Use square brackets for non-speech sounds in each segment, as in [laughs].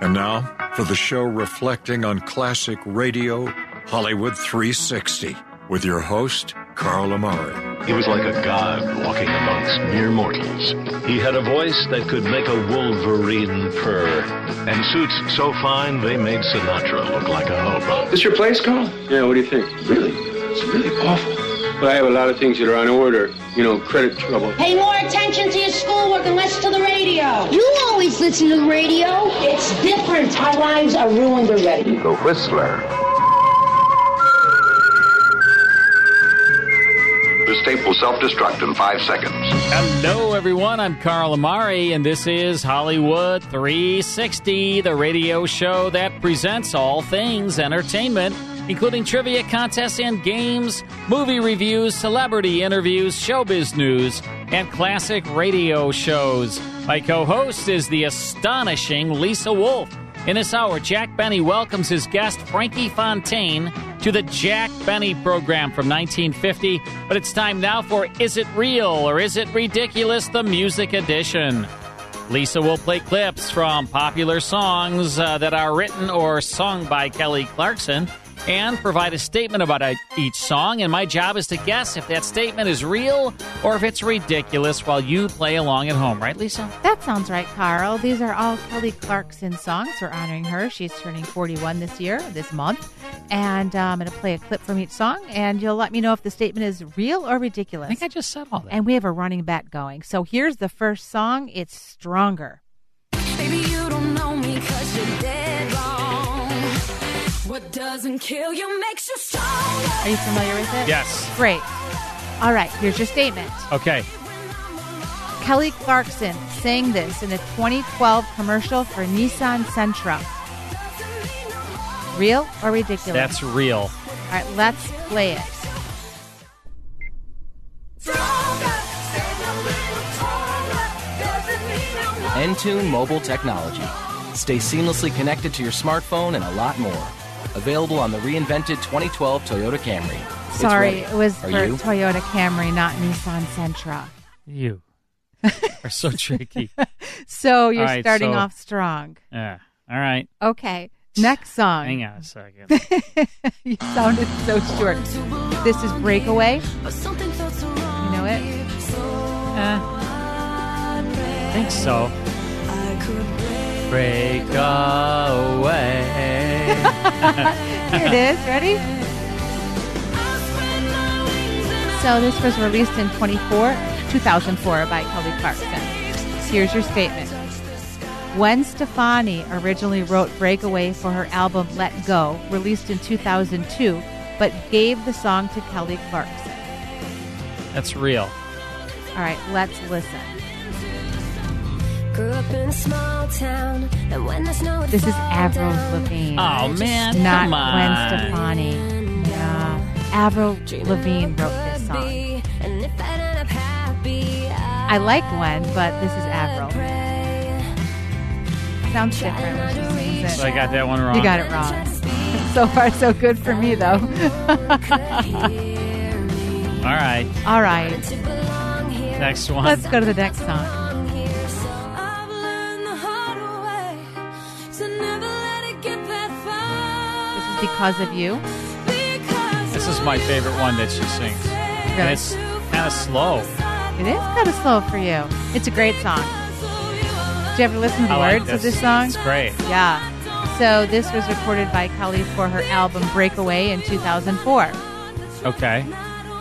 And now for the show reflecting on classic radio, Hollywood 360, with your host, Carl Amari. He was like a god walking amongst mere mortals. He had a voice that could make a wolverine purr, and suits so fine they made Sinatra look like a hobo. This your place, Carl? Yeah, what do you think? Really? It's really awful. But I have a lot of things that are on order. You know, credit trouble. Pay more attention to your schoolwork and less to the radio. You always listen to the radio. It's different. Our lives are ruined already. The Whistler. This tape will self-destruct in five seconds. Hello, everyone. I'm Carl Amari, and this is Hollywood 360, the radio show that presents all things entertainment, including trivia contests and games, movie reviews, celebrity interviews, showbiz news, and classic radio shows. My co host is the astonishing Lisa Wolf. In this hour, Jack Benny welcomes his guest, Frankie Fontaine, to the Jack Benny program from 1950. But it's time now for Is It Real or Is It Ridiculous? The Music Edition. Lisa will play clips from popular songs uh, that are written or sung by Kelly Clarkson and provide a statement about each song. And my job is to guess if that statement is real or if it's ridiculous while you play along at home. Right, Lisa? That sounds right, Carl. These are all Kelly Clarkson songs. We're honoring her. She's turning 41 this year, this month. And uh, I'm going to play a clip from each song, and you'll let me know if the statement is real or ridiculous. I think I just said all that. And we have a running bet going. So here's the first song. It's Stronger. Baby, doesn't kill you makes you stronger. Are you familiar with it? Yes. Great. All right, here's your statement. Okay. Kelly Clarkson sang this in a 2012 commercial for Nissan Sentra. Real or ridiculous? That's real. All right, let's play it. Entune Mobile Technology. Stay seamlessly connected to your smartphone and a lot more. Available on the reinvented 2012 Toyota Camry. Sorry, it was Are for you? Toyota Camry, not Nissan Sentra. You [laughs] are so tricky. So you're All right, starting so- off strong. Yeah. All right. Okay, next song. Hang on a second. [laughs] you sounded so short. This is Breakaway. You know it? Eh, I think so. Break away. Here it is. Ready? So this was released in 24, 2004 by Kelly Clarkson. Here's your statement. Gwen Stefani originally wrote Breakaway for her album Let Go, released in 2002, but gave the song to Kelly Clarkson. That's real. All right, let's listen. This is fall Avril down, Lavigne. Oh man, not come on. Gwen Stefani. Yeah. Avril Lavigne wrote this song. And if I end up happy, I like Gwen, but this is Avril. Sounds different when she sings it. So I got that one wrong. You got it wrong. [laughs] So far, so good for me, though. [laughs] All right. All right, Next one. let's go to the next song. Because of you. This is my favorite one that she sings. And Really? it's kind of slow. It is kind of slow for you. It's a great song. Did you ever listen to the I like words of this. this song? It's great. Yeah. So this was recorded by Kelly for her album Breakaway in 2004. Okay.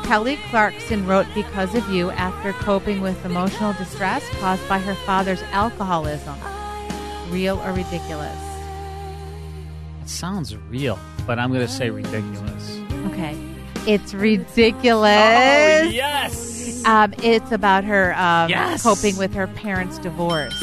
Kelly Clarkson wrote Because of You after coping with emotional distress caused by her father's alcoholism. Real or ridiculous? Sounds real, but I'm going to say ridiculous. Okay. It's ridiculous. Oh, yes. Um, it's about her um, Yes. coping with her parents' divorce.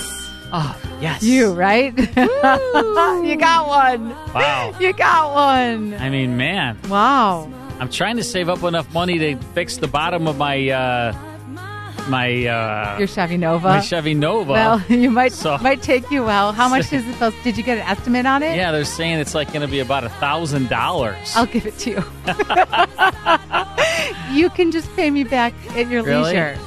Oh, yes. You, right? [laughs] you got one. Wow. You got one. I mean, man, Wow. I'm trying to save up enough money to fix the bottom of my uh my uh Your Chevy Nova. my Chevy Nova. Well, [laughs] you might So- might take you well. How much [laughs] is it supposed? Did you get an estimate on it? yeah, they're saying it's like going to be about a thousand dollars. I'll give it to you. [laughs] you can just pay me back at your Really? leisure.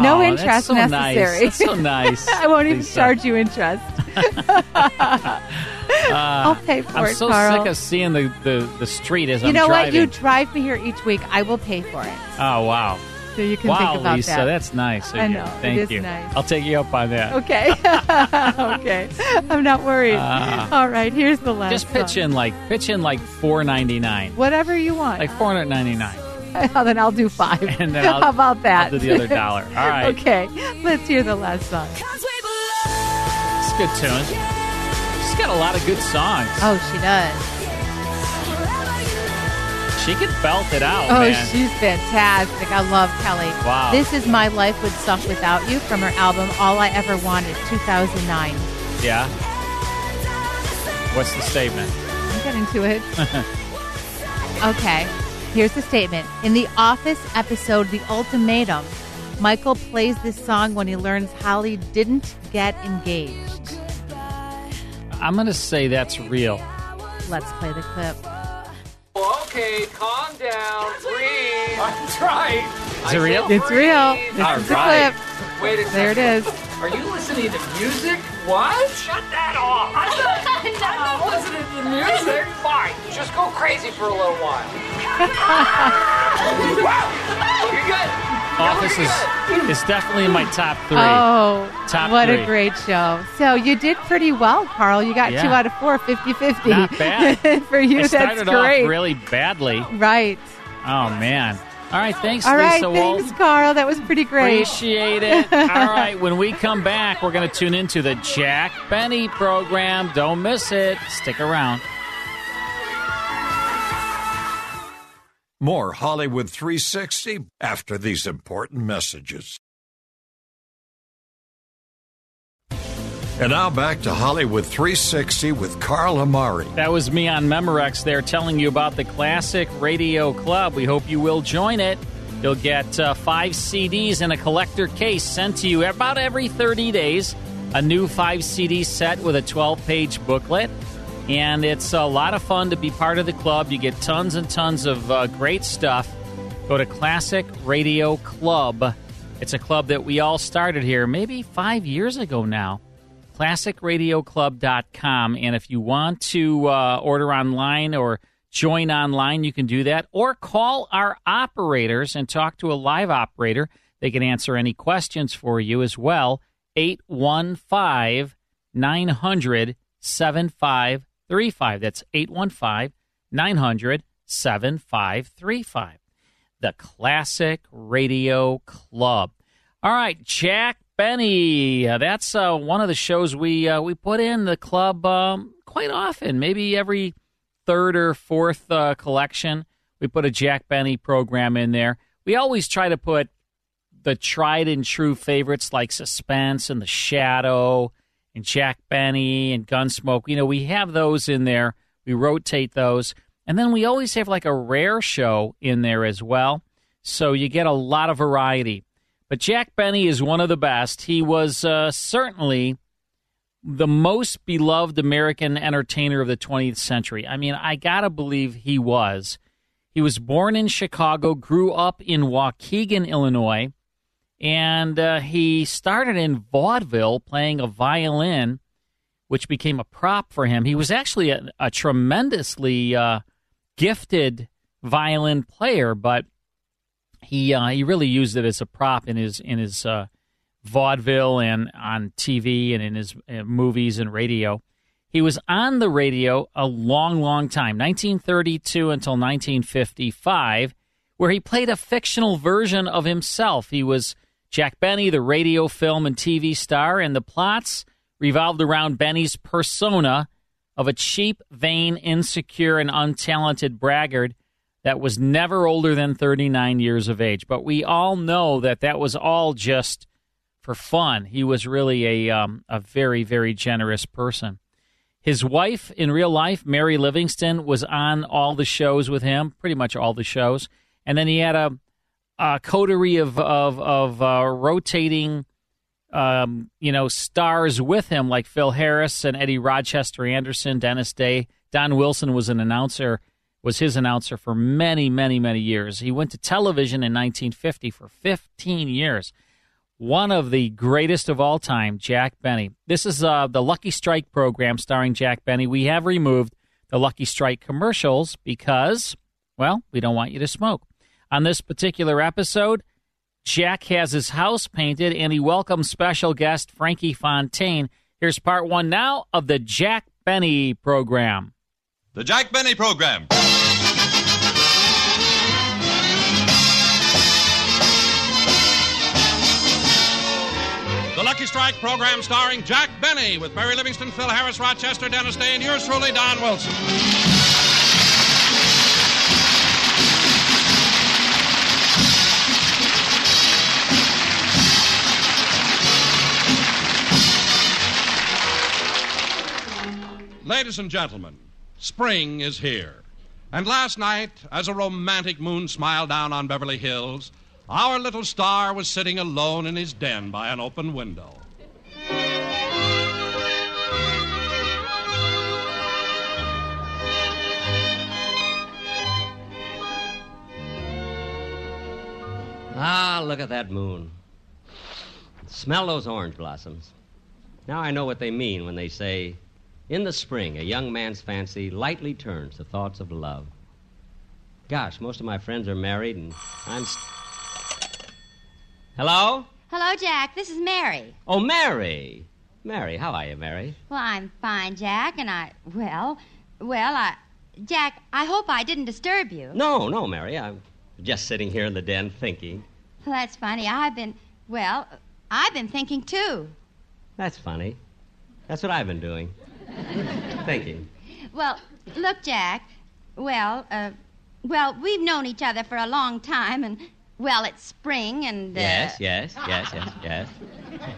No Oh, interest so necessary. Nice. That's so nice. I won't even Lisa. charge you interest. I'll pay for I'm it, so Carl. sick of seeing the, the, the street as you I'm know driving. what? You drive me here each week. I will pay for it. oh wow. So you can wow, think about Lisa, that. that's nice. I know, it Thank is you. nice. I'll take you up on that. Okay. [laughs] okay. I'm not worried. Ah. All right. Here's the last. One. Just pitch song. in like pitch in like four ninety nine, Whatever you want. like four hundred ninety nine, [laughs] then I'll do five. [laughs] and then I'll, How about that? I'll do the other dollar. All right, okay. Let's hear the last song. it's a good tune. She's got a lot of good songs. Oh, she does. She can belt it out, Oh, man. she's fantastic. I love Kelly. Wow. This is My Life Would Suck Without You from her album All I Ever Wanted, 2009. yeah. What's the statement? I'm getting to it. [laughs] okay. Here's the statement. In the Office episode The Ultimatum, Michael plays this song when he learns Holly didn't get engaged. I'm gonna say that's real. Let's play the clip. Okay, calm down, breathe. I'm trying. Is it real? It's real. This All is the clip. Wait a second. There it is. Are you listening to music? What? Shut that off. I'm not, I'm not listening to music. [laughs] Fine. Just go crazy for a little while. [laughs] wow. You're good. Office is is definitely in my top three. Oh, Top what three. a great show. So you did pretty well, Carl. You got Yeah. two out of four, 50 50. Not bad. [laughs] For you, I that's started great. off really badly. right. Oh man. All right, thanks, All right. Lisa Thanks, Wolf. Carl. That was pretty great. Appreciate it. [laughs] All right, when we come back, we're going to tune into the Jack Benny program. Don't miss it. Stick around. More Hollywood 360 after these important messages. And now back to Hollywood 360 with Carl Amari. That was me on Memorex there telling you about the Classic Radio Club. We hope you will join it. You'll get uh, five CDs in a collector case sent to you about every 30 days. A new five CD set with a 12 page booklet. And it's a lot of fun to be part of the club. You get tons and tons of uh, great stuff. Go to Classic Radio Club. It's a club that we all started here maybe five years ago now classicradioclub.com. And if you want to uh, order online or join online, you can do that. Or call our operators and talk to a live operator. They can answer any questions for you as well. 815 900 7535. That's 815 900 7535. The Classic Radio Club. All right, Jack Benny. Uh, that's uh, one of the shows we uh, we put in the club um, quite often. Maybe every third or fourth uh, collection, we put a Jack Benny program in there. We always try to put the tried and true favorites like Suspense and The Shadow and Jack Benny and Gunsmoke. You know, we have those in there. We rotate those. And then we always have like a rare show in there as well. So you get a lot of variety. But Jack Benny is one of the best. He was uh, certainly the most beloved American entertainer of the 20th century. I mean, I got to believe he was. He was born in Chicago, grew up in Waukegan, Illinois, and uh, he started in vaudeville playing a violin, which became a prop for him. He was actually a, a tremendously uh, gifted violin player, but he uh, he really used it as a prop in his in his uh, vaudeville and on TV and in his uh, movies and radio. He was on the radio a long, long time, 1932 until 1955, where he played a fictional version of himself. He was Jack Benny, the radio, film, and TV star, and the plots revolved around Benny's persona of a cheap, vain, insecure, and untalented braggart that was never older than 39 years of age. But we all know that that was all just for fun. He was really a um, a very very generous person. His wife in real life, Mary Livingston, was on all the shows with him, pretty much all the shows. And then he had a, a coterie of of, of uh, rotating, um, you know, stars with him, like Phil Harris and Eddie Rochester Anderson, Dennis Day. Don Wilson was an announcer, was his announcer for many, many, many years. He went to television in 1950 for 15 years. one of the greatest of all time, Jack Benny. This is uh, the Lucky Strike program starring Jack Benny. We have removed the Lucky Strike commercials because, well, we don't want you to smoke. On this particular episode, Jack has his house painted and he welcomes special guest Frankie Fontaine. Here's part one now of the Jack Benny program. The Jack Benny Program. The Lucky Strike program starring Jack Benny with Mary Livingston, Phil Harris, Rochester, Dennis Day, and yours truly, Don Wilson. Ladies and gentlemen, spring is here. And last night, as a romantic moon smiled down on Beverly Hills, our little star was sitting alone in his den by an open window. Ah, look at that moon. Smell those orange blossoms. Now I know what they mean when they say, In the spring, a young man's fancy lightly turns to thoughts of love. Gosh, most of my friends are married, and I'm. St- Hello? Hello, Jack. This is Mary. Oh, Mary. Mary, how are you, Mary? Well, I'm fine, Jack, and I. Well, well, I. Jack, I hope I didn't disturb you. No, no, Mary. I'm just sitting here in the den thinking. Well, that's funny. I've been. Well, I've been thinking too. That's funny. That's what I've been doing. Thinking. Well, look, Jack. Well, uh, well, we've known each other for a long time, and well, it's spring, and uh, Yes, yes, yes, yes, yes.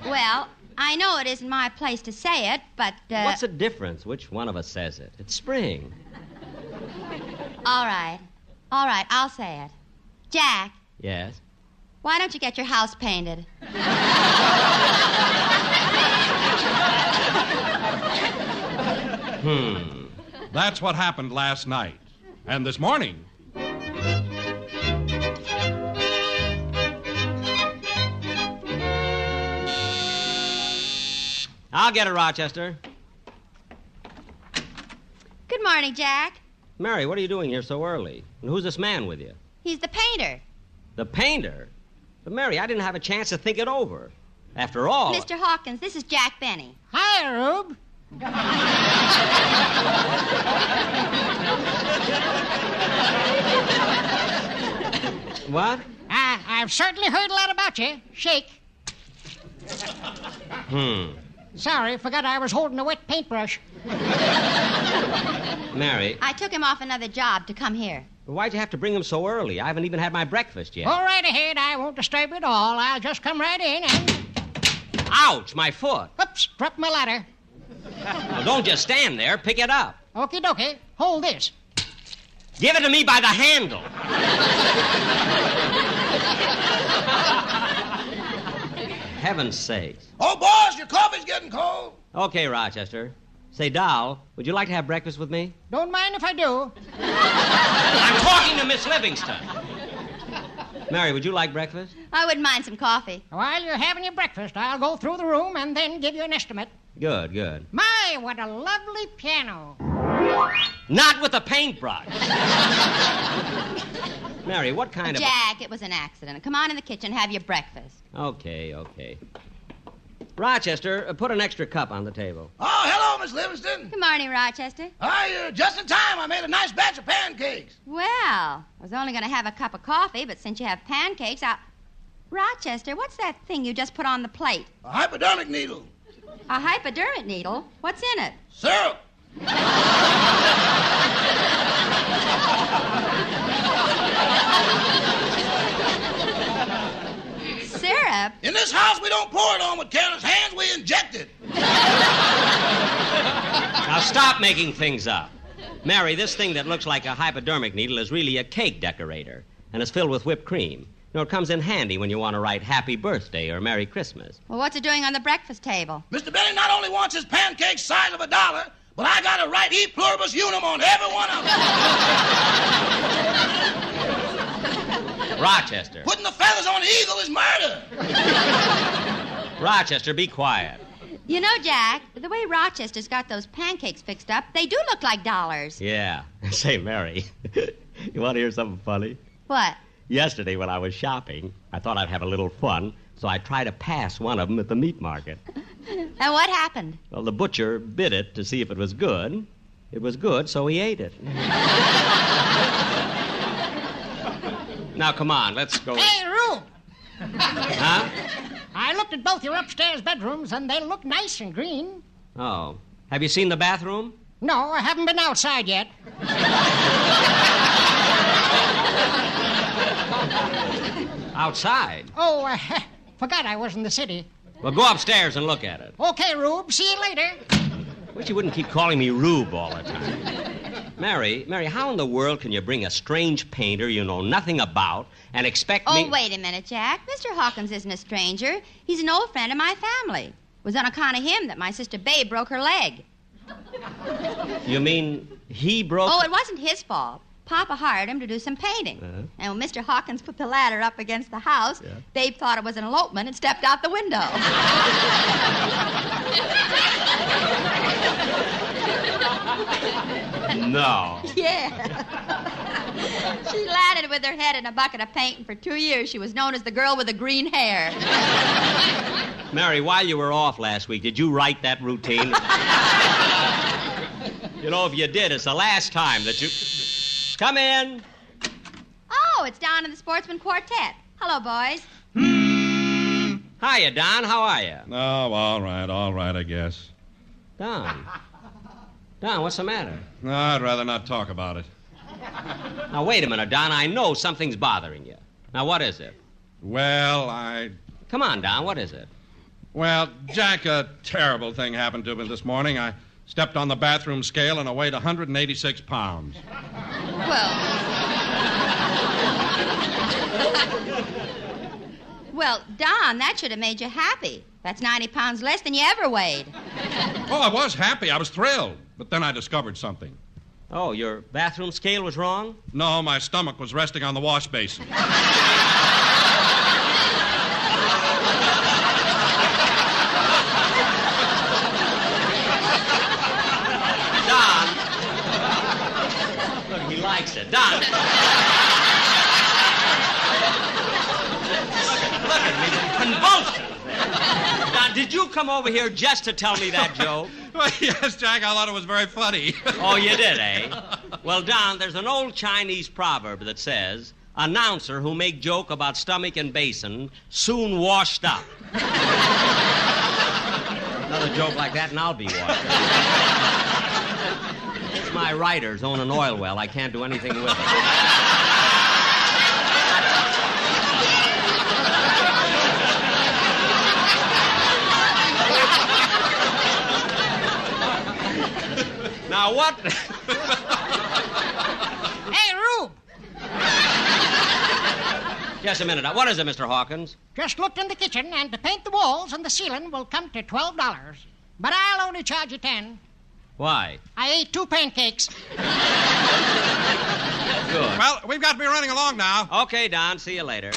well, I know it isn't my place to say it, but uh, What's the difference? Which one of us says it? It's spring. all right, all right, I'll say it. Jack, Yes. why don't you get your house painted? [laughs] Hmm. That's what happened last night. And this morning, I'll get it, Rochester. Good morning, Jack. Mary, what are you doing here so early? And who's this man with you? He's the painter. The painter? But, Mary, I didn't have a chance to think it over. After all. Mr. Hawkins, this is Jack Benny. Hi, Rube. What? I, I've certainly heard a lot about you. Shake. Hmm. Sorry, forgot I was holding a wet paintbrush. Mary, I took him off another job to come here. why'd you have to bring him so early? I haven't even had my breakfast yet. Go right ahead. I won't disturb you at all. I'll just come right in and. Ouch, my foot. Oops, dropped my ladder. Well, don't just stand there. Pick it up. Okie dokie. Hold this. Give it to me by the handle. Heaven's sakes. Oh, boss, your coffee's getting cold. Okay, Rochester. Say, Doll, would you like to have breakfast with me? Don't mind if I do. I'm talking to Miss Livingston. [laughs] Mary, would you like breakfast? I wouldn't mind some coffee. While you're having your breakfast, I'll go through the room and then give you an estimate. Good, good. My, what a lovely piano. Not with a paintbrush. [laughs] Mary, what kind of. Jack, it was an accident. Come on in the kitchen, have your breakfast. Okay, okay. Rochester, uh, put an extra cup on the table. Oh, hello, Miss Livingston. Good morning, Rochester. I, uh, just in time, I made a nice batch of pancakes. Well, I was only going to have a cup of coffee, but since you have pancakes, I'll. Rochester, what's that thing you just put on the plate? A hypodermic needle. A hypodermic needle? What's in it? Syrup. [laughs] Syrup? In this house, we don't pour it on with careless hands, we inject it. Now stop making things up. Mary, this thing that looks like a hypodermic needle is really a cake decorator, and it's filled with whipped cream. You know, it comes in handy when you want to write Happy Birthday or Merry Christmas. Well, what's it doing on the breakfast table? Mr. Benny not only wants his pancakes size of a dollar, but I got to write E pluribus unum on every one of them. [laughs] Rochester. Putting the feathers on the eagle is murder. [laughs] Rochester, be quiet. You know, Jack, the way Rochester's got those pancakes fixed up, they do look like dollars. Yeah. [laughs] Say, Mary, [laughs] you want to hear something funny? What? Yesterday, when I was shopping, I thought I'd have a little fun, so I tried to pass one of them at the meat market. And what happened? Well, the butcher bit it to see if it was good. It was good, so he ate it. Now, come on, let's go. Hey, Rube! Huh? I looked at both your upstairs bedrooms, and they look nice and green. Oh. Have you seen the bathroom? No, I haven't been outside yet. Outside. Oh, uh, forgot I was in the city. Well, go upstairs and look at it. Okay, Rube, see you later. Wish you wouldn't keep calling me Rube all the time. Mary, Mary, how in the world can you bring a strange painter you know nothing about and expect Oh, me... wait a minute, Jack. Mr. Hawkins isn't a stranger. He's an old friend of my family. It was on account of him that my sister Babe broke her leg. You mean he broke... Oh, it wasn't his fault. Papa hired him to do some painting. Uh-huh. And when Mr. Hawkins put the ladder up against the house, Babe thought it was an elopement and stepped out the window. [laughs] [laughs] No. yeah. she landed with her head in a bucket of paint, and for two years she was known as the girl with the green hair. [laughs] Mary, while you were off last week, did you write that routine? [laughs] you know, if you did, it's the last time that you... Come in. Oh, it's Don and the Sportsmen Quartet. Hello, boys. Hmm. Hiya, Don. How are you? Oh, all right, all right, I guess. Don. Don, what's the matter? No, I'd rather not talk about it. [laughs] Now, wait a minute, Don. I know something's bothering you. Now, what is it? Well, I. Come on, Don. What is it? Well, Jack, a terrible thing happened to me this morning. I stepped on the bathroom scale and I weighed 186 pounds. Well, well, Don, that should have made you happy. That's 90 pounds less than you ever weighed. Oh, I was happy. I was thrilled. But then I discovered something. Oh, your bathroom scale was wrong? No, my stomach was resting on the wash basin. [laughs] Don. Look, he likes it. Don. look, look at me, convulsions. Did you come over here just to tell me that [laughs] joke? well, yes, Jack, I thought it was very funny. Oh, you did, eh? [laughs] Well, Don, there's an old Chinese proverb that says, announcer who make joke about stomach and basin soon washed up. Another joke like that and I'll be washed up. It's my writers own an oil well. I can't do anything with it. Now, what? [laughs] Hey, Rube! Just a minute. What is it, Mr. Hawkins? Just looked in the kitchen, and to paint the walls and the ceiling will come to $12. But I'll only charge you 10 Why? I ate two pancakes. Good. Well, we've got to be running along now. Okay, Don. See you later.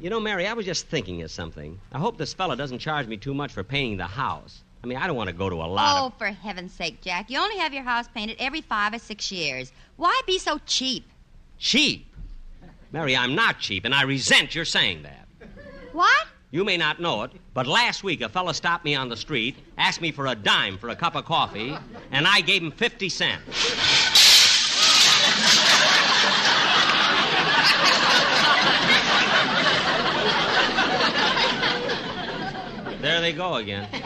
You know, Mary, I was just thinking of something. I hope this fella doesn't charge me too much for painting the house. I mean, I don't want to go to a lot Oh, of. for heaven's sake, Jack. You only have your house painted every five or six years. Why be so cheap? Cheap. Mary, I'm not cheap, and I resent your saying that. What? You may not know it, but last week a fella stopped me on the street, asked me for a dime for a cup of coffee, and I gave him 50 cents. There they go again. [laughs]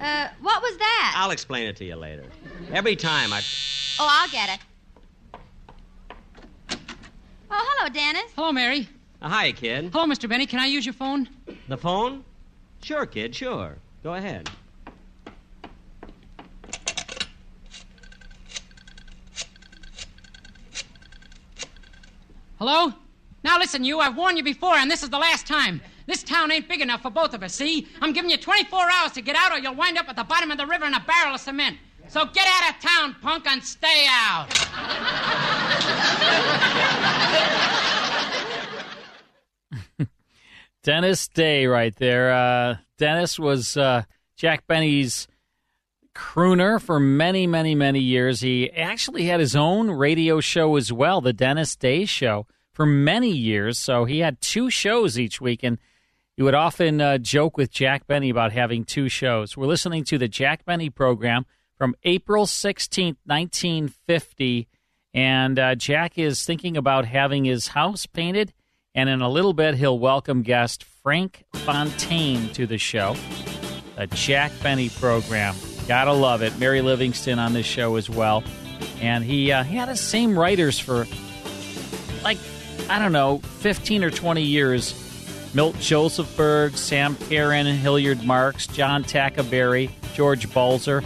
Uh, what was that? I'll explain it to you later. Every time I. Oh, I'll get it. Oh, hello, Dennis. Hello, Mary. Uh, hi, kid. Hello, Mr. Benny. Can I use your phone? The phone? Sure, kid, sure. Go ahead. Hello? Now listen, you. I've warned you before, and this is the last time. This town ain't big enough for both of us, see? I'm giving you 24 hours to get out, or you'll wind up at the bottom of the river in a barrel of cement. So get out of town, punk, and stay out. [laughs] Dennis Day, right there. Uh, Dennis was uh, Jack Benny's crooner for many, many, many years. He actually had his own radio show as well, the Dennis Day Show, for many years. So he had two shows each week. And he would often uh, joke with Jack Benny about having two shows. We're listening to the Jack Benny program from April 16th, 1950. And uh, Jack is thinking about having his house painted. And in a little bit, he'll welcome guest Frank Fontaine to the show. The Jack Benny program. Gotta love it. Mary Livingston on this show as well. And he, uh, he had the same writers for like, I don't know, 15 or 20 years. Milt Josefsberg, Sam Perrin, Hilliard Marks, John Tackaberry, George Balzer.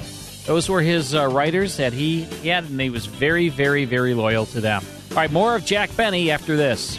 Those were his uh, writers that he had, and he was very, very, very loyal to them. All right, more of Jack Benny after this.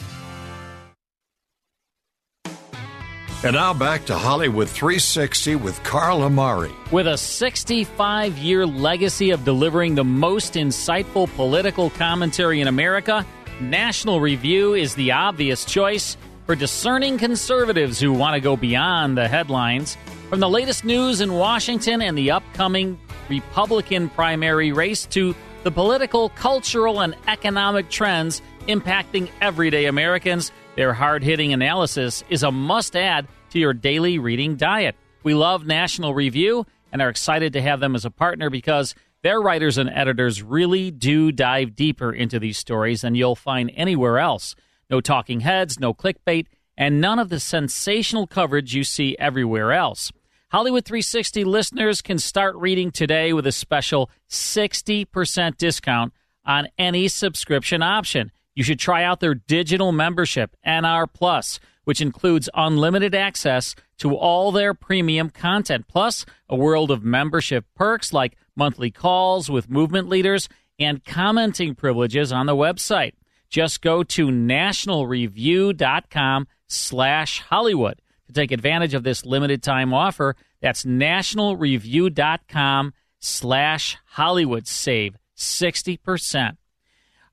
And now back to Hollywood 360 with Carl Amari. With a 65 year legacy of delivering the most insightful political commentary in America, National Review is the obvious choice for discerning conservatives who want to go beyond the headlines. From the latest news in Washington and the upcoming Republican primary race to the political, cultural, and economic trends impacting everyday Americans, their hard hitting analysis is a must add to your daily reading diet. We love National Review and are excited to have them as a partner because their writers and editors really do dive deeper into these stories than you'll find anywhere else. No talking heads, no clickbait, and none of the sensational coverage you see everywhere else. Hollywood 360 listeners can start reading today with a special 60% discount on any subscription option. You should try out their digital membership, NR Plus, which includes unlimited access to all their premium content, plus a world of membership perks like monthly calls with movement leaders and commenting privileges on the website. Just go to nationalreview.com slash Hollywood to take advantage of this limited time offer. That's nationalreview.com slash Hollywood. Save 60%.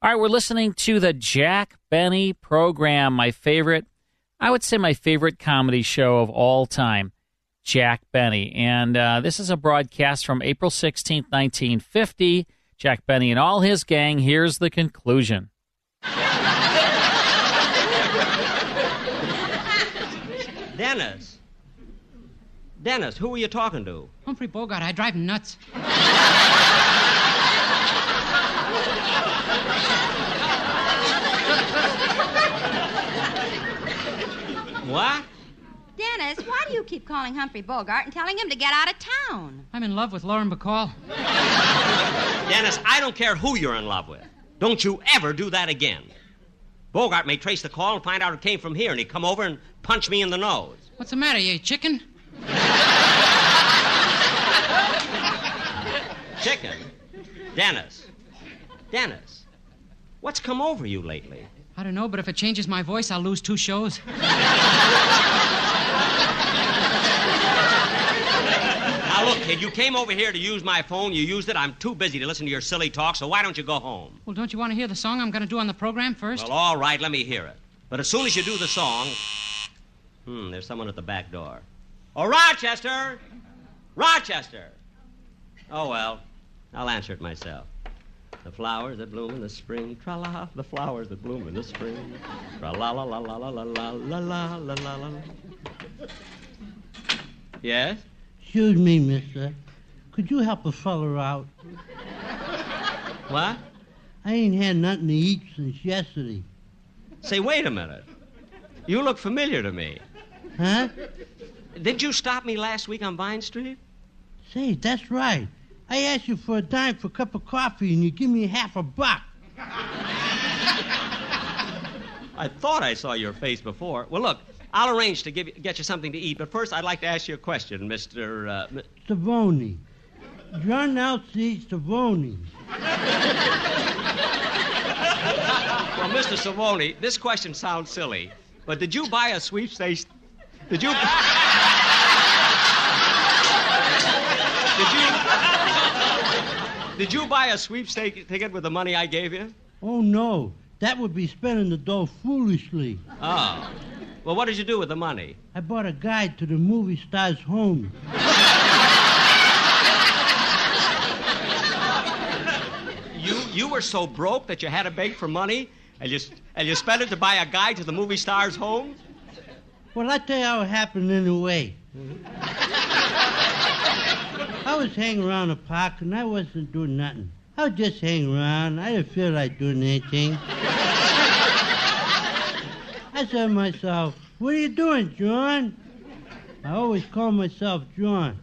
All right, we're listening to the Jack Benny program, my favorite, I would say my favorite comedy show of all time, Jack Benny. And uh, this is a broadcast from April 16th, 1950. Jack Benny and all his gang. Here's the conclusion. Dennis. Dennis, who were you talking to? Humphrey Bogart, I drive him nuts. What? Dennis, why do you keep calling Humphrey Bogart and telling him to get out of town? I'm in love with Lauren Bacall. Dennis, I don't care who you're in love with. Don't you ever do that again. Bogart may trace the call and find out it came from here, and he'd come over and punch me in the nose. What's the matter, you chicken? Chicken? Dennis. Dennis. What's come over you lately? I don't know, but if it changes my voice, I'll lose two shows. Now, look, kid, you came over here to use my phone. You used it. I'm too busy to listen to your silly talk, so why don't you go home? Well, don't you want to hear the song I'm going to do on the program first? Well, all right, let me hear it. But as soon as you do the song. Hmm, there's someone at the back door. Oh, Rochester! Rochester! Oh, well, I'll answer it myself. The flowers that bloom in the spring, tra la, the flowers that bloom in the spring, tra la la la la la la la la la la la la. Yes? Excuse me, mister. Could you help a feller out? [laughs] What? I ain't had nothing to eat since yesterday. Say, wait a minute. You look familiar to me. Huh? Did you stop me last week on Vine Street? Say, that's right. I asked you for a dime for a cup of coffee and you give me half a buck. [laughs] I thought I saw your face before. Well, look, I'll arrange to give you, get you something to eat, but first I'd like to ask you a question, Mr. Uh, M- Sivoney. John L.C. Sivoney. well, Mr. Savoni, this question sounds silly, but did you buy a sweepstakes? Did you? did you? Did you buy a sweepstake ticket with the money I gave you? Oh, no. That would be spending the dough foolishly. Oh. Well, what did you do with the money? I bought a guide to the movie star's home. You you were so broke that you had to beg for money, and you and you spent it to buy a guide to the movie star's home. Well, I tell you how it happened anyway. Mm-hmm. I was hanging around the park and I wasn't doing nothing. I was just hanging around. I didn't feel like doing anything. I said to myself, What are you doing, John? I always call myself John.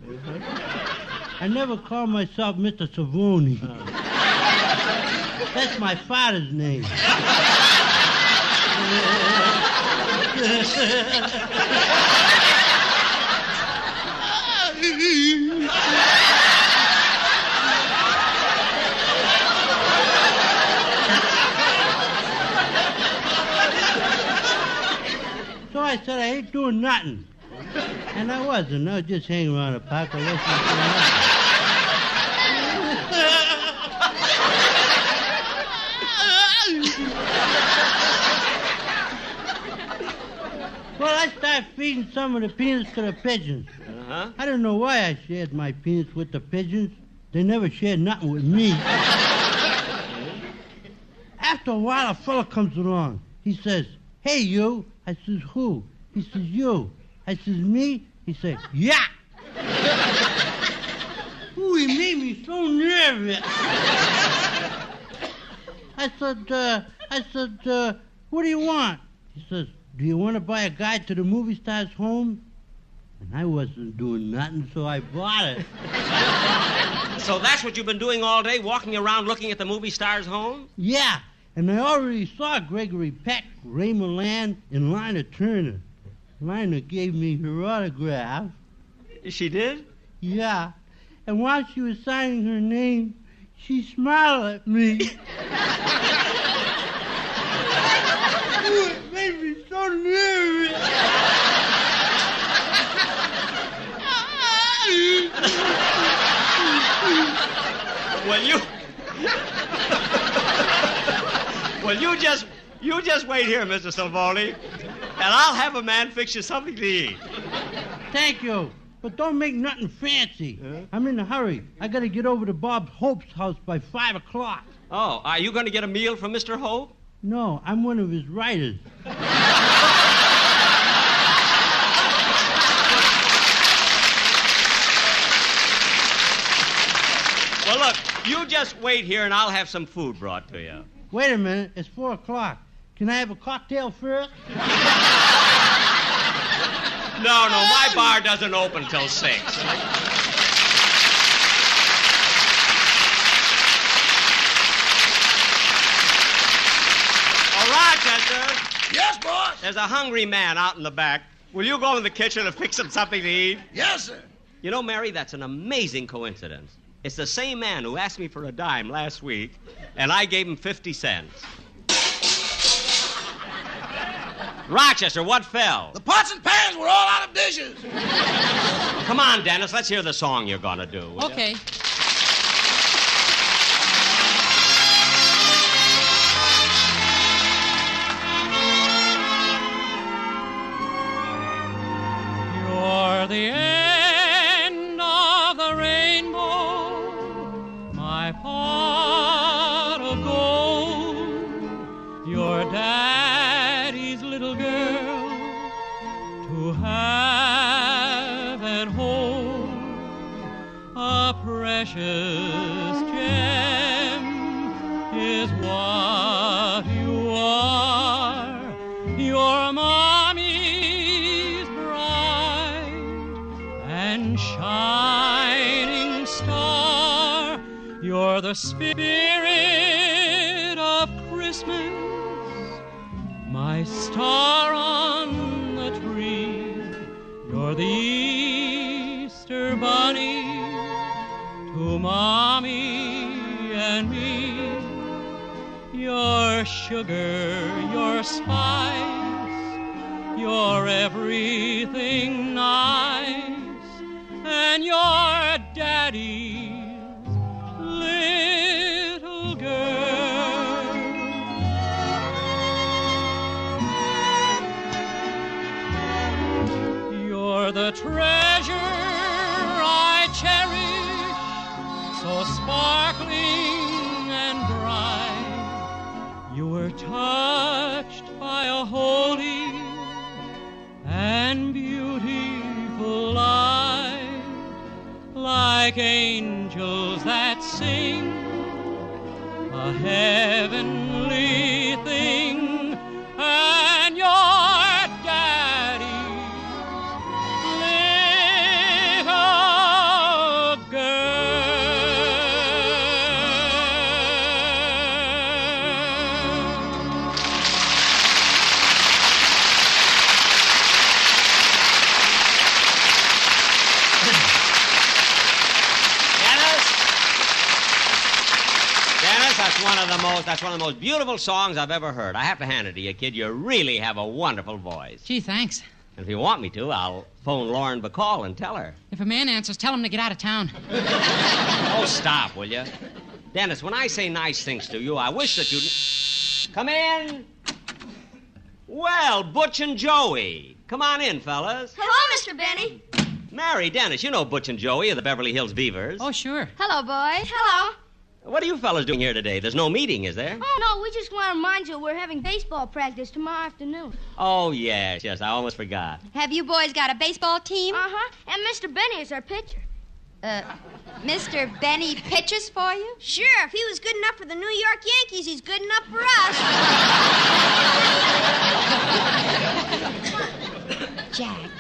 I never call myself Mr. Sivoney. That's my father's name. [laughs] I said I ain't doing nothing. [laughs] And I wasn't. I was just hanging around the park. I wasn't. Well, I started feeding some of the peanuts to the pigeons. Uh-huh. I don't know why I shared my peanuts with the pigeons. They never shared nothing with me. [laughs] After a while, a fella comes along. He says, Hey, you. I says, Who? He says, You. I says, Me? He says, Yeah. [laughs] Ooh, he made me so nervous. [laughs] I said, uh, I said, uh, what do you want? He says, do you want to buy a guide to the movie star's home? And I wasn't doing nothing, so I bought it. [laughs] So that's what you've been doing all day, walking around looking at the movie star's home? Yeah, and I already saw Gregory Peck, Ray Milland, and Lana Turner. Lana gave me her autograph. She did? Yeah, and while she was signing her name, she smiled at me. Ooh, [laughs] it made me so nervous. Well, you. Well, you just you just wait here, Mr. Sivoney, and I'll have a man fix you something to eat. Thank you. But don't make nothing fancy. I'm in a hurry. I gotta get over to Bob Hope's house by five o'clock. Oh, are you going to get a meal from Mr. Hope? No, I'm one of his writers. Well, look, you just wait here, and I'll have some food brought to you. Wait a minute, it's four o'clock. Can I have a cocktail first? No, no, my bar doesn't open till six. Oh, Rochester. Yes, boss. There's a hungry man out in the back. Will you go in the kitchen and fix him something to eat? Yes, sir. You know, Mary, that's an amazing coincidence. It's the same man who asked me for a dime last week, and I gave him 50 cents. Rochester, what fell? The pots and pans were all out of dishes. Come on, Dennis, let's hear the song you're gonna do. Okay. You're sugar, your spice, your everything nice, and your daddy's little girl. You're the treasure like angels that's one of the most beautiful songs I've ever heard. I have to hand it to you, kid. You really have a wonderful voice. Gee, thanks. And if you want me to, I'll phone Lauren Bacall and tell her. If a man answers, tell him to get out of town. [laughs] Oh, stop, will you? Dennis, when I say nice things to you, I wish that you'd. Come in. Well, Butch and Joey. Come on in, fellas. Hello, Mr. Benny. Mary, Dennis, you know Butch and Joey of the Beverly Hills Beavers. Oh, sure. Hello, boys. Hello. What are you fellas doing here today? There's no meeting, is there? Oh, no, we just want to remind you we're having baseball practice tomorrow afternoon. Oh, yes, yes, I almost forgot. Have you boys got a baseball team? Uh huh. And Mr. Benny is our pitcher. Uh, Mr. Benny pitches for you? Sure, if he was good enough for the New York Yankees, he's good enough for us. Jack,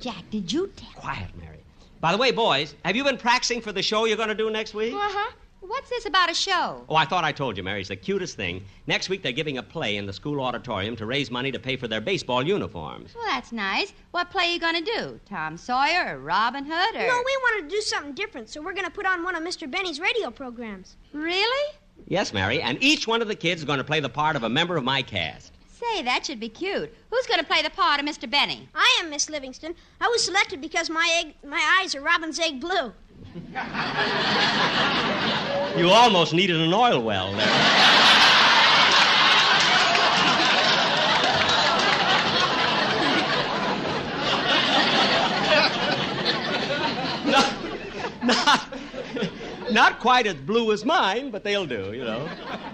Jack, did you tell? Quiet, Mary. By the way, boys, have you been practicing for the show you're going to do next week? Uh huh. What's this about a show? Oh, I thought I told you, Mary. It's the cutest thing. Next week, they're giving a play in the school auditorium to raise money to pay for their baseball uniforms. Well, that's nice. What play are you going to do? Tom Sawyer or Robin Hood or. No, we wanted to do something different, so we're going to put on one of Mr. Benny's radio programs. Really? Yes, Mary, and each one of the kids is going to play the part of a member of my cast. Say, that should be cute. Who's going to play the part of Mr. Benny? I am Miss Livingston. I was selected because my egg, my eyes are robin's egg blue. [laughs] You almost needed an oil well there. [laughs] not, not, not quite as blue as mine, but they'll do, you know.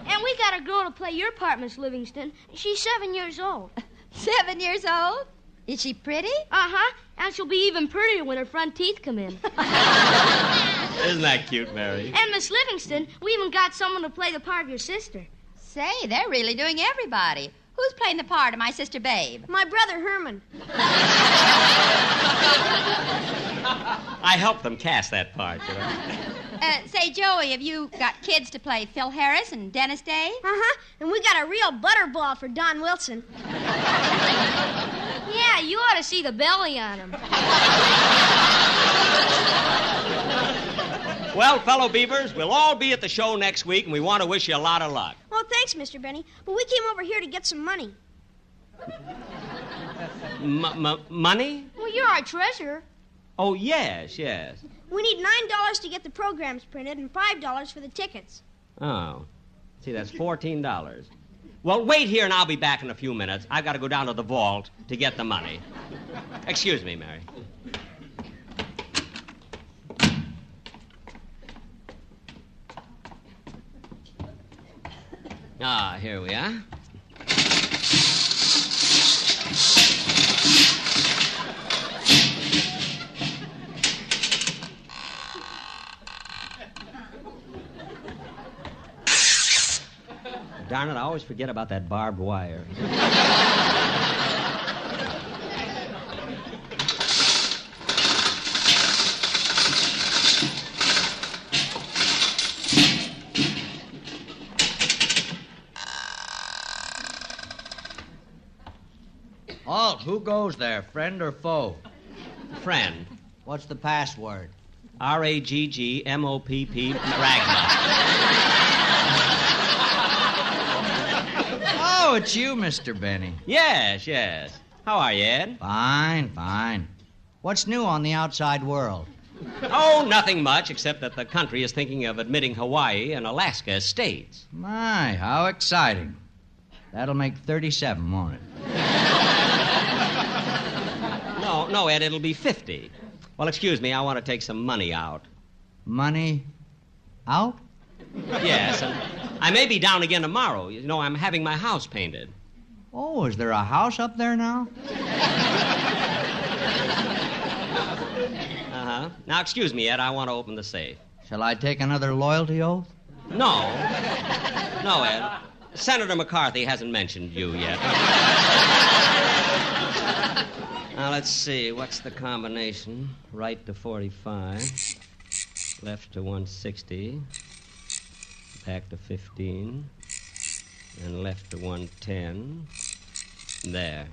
And we got a girl to play your part, Miss Livingston. She's seven years old. [laughs] Seven years old? Is she pretty? Uh huh. And she'll be even prettier when her front teeth come in. [laughs] Isn't that cute, Mary? and Miss Livingston, we even got someone to play the part of your sister. Say, they're really doing everybody. Who's playing the part of my sister Babe? My brother Herman. [laughs] I helped them cast that part, you know. [laughs] Uh, say, Joey, have you got kids to play Phil Harris and Dennis Day? Uh huh. And we got a real butterball for Don Wilson. Yeah, you ought to see the belly on him. Well, fellow Beavers, we'll all be at the show next week, and we want to wish you a lot of luck. Well, thanks, Mr. Benny. But we came over here to get some money. M- m- money? Well, you're our treasurer. Oh, yes, yes. We need nine dollars to get the programs printed and five dollars for the tickets. Oh. See, that's $14. Well, wait here, and I'll be back in a few minutes. I've got to go down to the vault to get the money. Excuse me, Mary. Ah, here we are. Darn it, I always forget about that barbed wire. Alt, who goes there, friend or foe? Friend. What's the password? R A G G M O P P Rag Mop. Oh, it's you, Mr. Benny. Yes, yes. How are you, Ed? Fine, fine. What's new on the outside world? Oh, nothing much, except that the country is thinking of admitting Hawaii and Alaska as states. My, how exciting. That'll make 37, won't it? [laughs] No, no, Ed, it'll be 50. Well, excuse me, I want to take some money out. Money out? Yes, and I may be down again tomorrow. You know, I'm having my house painted. Oh, is there a house up there now? [laughs] Uh huh. Now, excuse me, Ed, I want to open the safe. Shall I take another loyalty oath? No. No, Ed. Senator McCarthy hasn't mentioned you yet. now, let's see. What's the combination? Right to 45, left to 160, back to 15, and left to 110. There.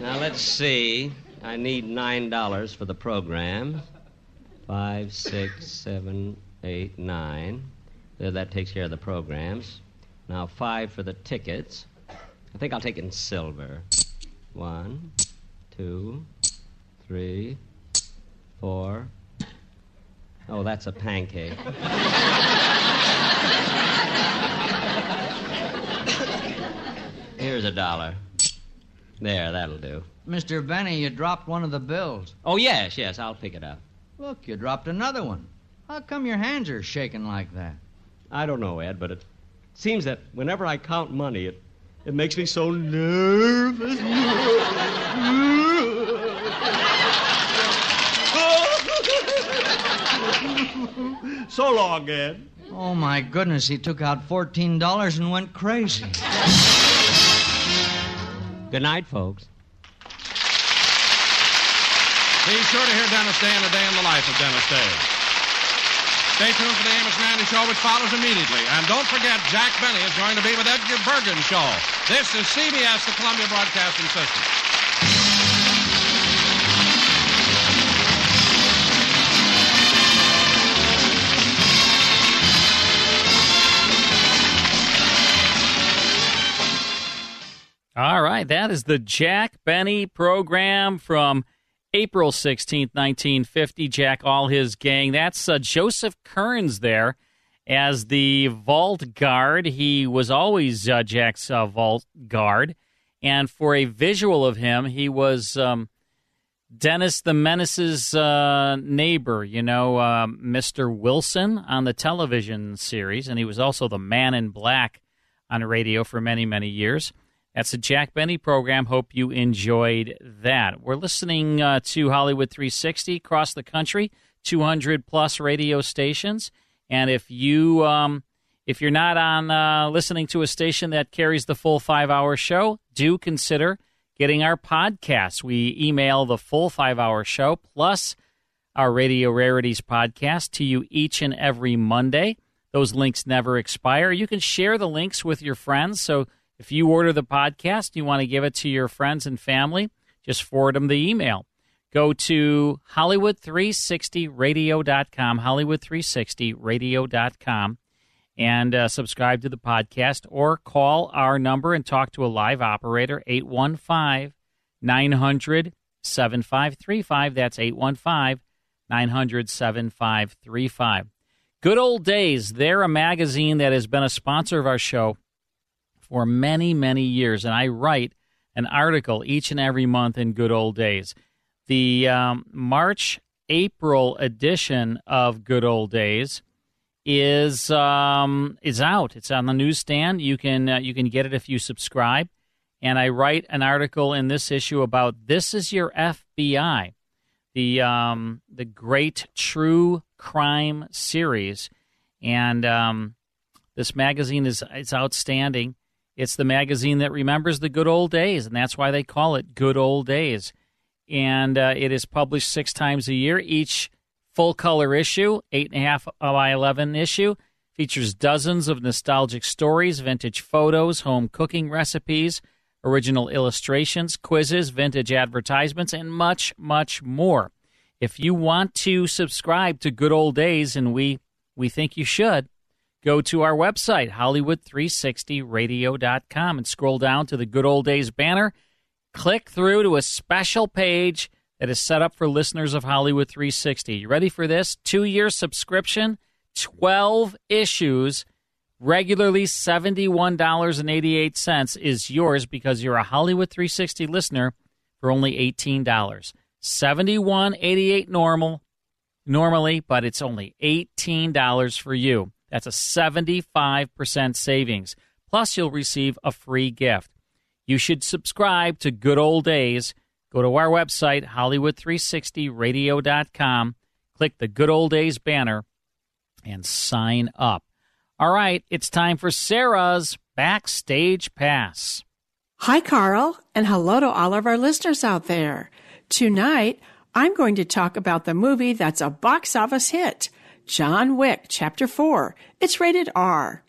Now let's see. I need nine dollars for the program. Five, six, seven, eight, nine. There, that takes care of the programs. Now five for the tickets. I think I'll take it in silver. One, two, three, four. Oh, that's a pancake. [laughs] Here's a dollar. There, that'll do. Mr. Benny, you dropped one of the bills. Oh, yes, yes, I'll pick it up. Look, you dropped another one. How come your hands are shaking like that? I don't know, Ed, but it seems that whenever I count money, it, it makes me so nervous. [laughs] so long, Ed. Oh, my goodness, he took out $14 and went crazy. Good night, folks. Be sure to hear Dennis Day and a day in the life of Dennis Day. Stay tuned for the Amos 'n' Andy Show, which follows immediately. And don't forget, Jack Benny is going to be with Edgar Bergen Show. This is CBS, the Columbia Broadcasting System. All right, that is the Jack Benny program from April 16th, 1950. Jack, all his gang. That's uh, Joseph Kearns there as the vault guard. He was always uh, Jack's uh, vault guard. And for a visual of him, he was um, Dennis the Menace's uh, neighbor, you know, uh, Mr. Wilson on the television series. And he was also the man in black on radio for many, many years. That's a Jack Benny program. Hope you enjoyed that. We're listening uh, to Hollywood 360 across the country, 200 plus radio stations. And if you um, if you're not on uh, listening to a station that carries the full five hour show, do consider getting our podcast. We email the full five hour show plus our Radio Rarities podcast to you each and every Monday. Those links never expire. You can share the links with your friends. So if you order the podcast, you want to give it to your friends and family, just forward them the email. Go to Hollywood360radio.com, Hollywood360radio.com, and uh, subscribe to the podcast or call our number and talk to a live operator, 815 900 7535. That's 815 900 7535. Good Old Days, they're a magazine that has been a sponsor of our show for many, many years, and I write an article each and every month in Good Old Days. The um, March April edition of Good Old Days is um, is out. It's on the newsstand. You can uh, you can get it if you subscribe. And I write an article in this issue about this is your FBI, the um, the great true crime series, and um, this magazine is it's outstanding. It's the magazine that remembers the good old days, and that's why they call it Good Old Days. And uh, it is published six times a year. Each full color issue, eight and a half by eleven issue, features dozens of nostalgic stories, vintage photos, home cooking recipes, original illustrations, quizzes, vintage advertisements, and much, much more. If you want to subscribe to Good Old Days, and we we think you should, go to our website, Hollywood360radio.com, and scroll down to the Good Old Days banner. Click through to a special page that is set up for listeners of Hollywood 360. You ready for this? Two year subscription, 12 issues, regularly $71.88 is yours because you're a Hollywood 360 listener for only $18. $71.88 normal normally, but it's only $18 for you. That's a 75% savings. Plus, you'll receive a free gift. You should subscribe to Good Old Days. Go to our website, Hollywood360radio.com, click the Good Old Days banner, and sign up. All right, it's time for Sarah's Backstage Pass. Hi, Carl, and hello to all of our listeners out there. Tonight, I'm going to talk about the movie that's a box office hit. John Wick, Chapter 4. It's rated R.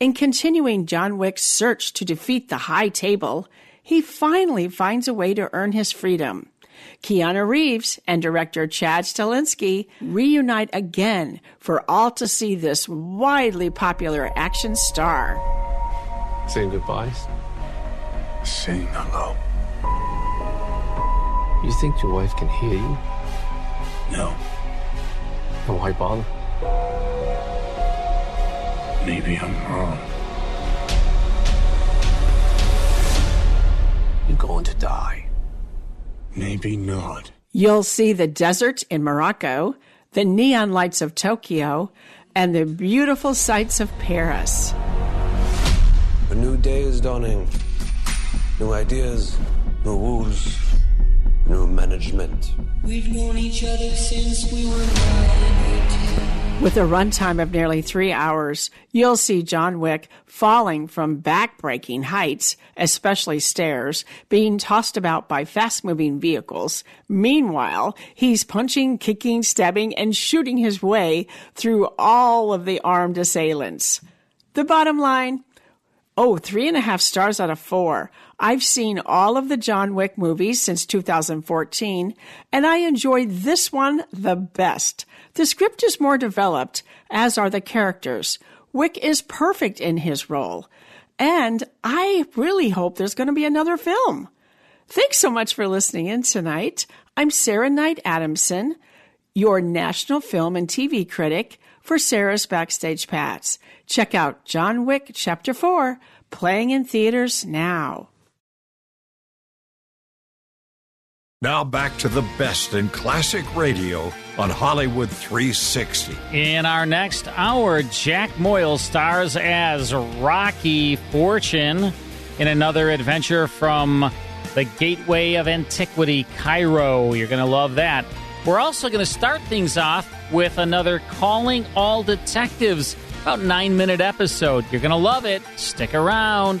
In continuing John Wick's search to defeat the High Table, he finally finds a way to earn his freedom. Keanu Reeves and director Chad Stahelski reunite again for all to see this widely popular action star. Saying goodbyes? Saying hello. You think your wife can hear you? No. Then why bother? Maybe I'm wrong. You're going to die. Maybe not. You'll see the desert in Morocco, the neon lights of Tokyo, and the beautiful sights of Paris. A new day is dawning. New ideas, new rules, new management. We've known each other since we were nine With a runtime of nearly three hours, you'll see John Wick falling from backbreaking heights, especially stairs, being tossed about by fast moving vehicles. Meanwhile, he's punching, kicking, stabbing, and shooting his way through all of the armed assailants. The bottom line Oh, three and a half stars out of four. I've seen all of the John Wick movies since 2014, and I enjoyed this one the best. The script is more developed, as are the characters. Wick is perfect in his role, and I really hope there's going to be another film. Thanks so much for listening in tonight. I'm Sarah Knight Adamson, your national film and TV critic for Sarah's Backstage Pass. Check out John Wick Chapter 4, playing in theaters now. Now back to the best in classic radio on Hollywood 360. In our next hour, Jack Moyle stars as Rocky Fortune in another adventure from the Gateway of Antiquity, Cairo. You're going to love that. We're also going to start things off with another Calling All Detectives, about nine minute episode. You're going to love it. Stick around.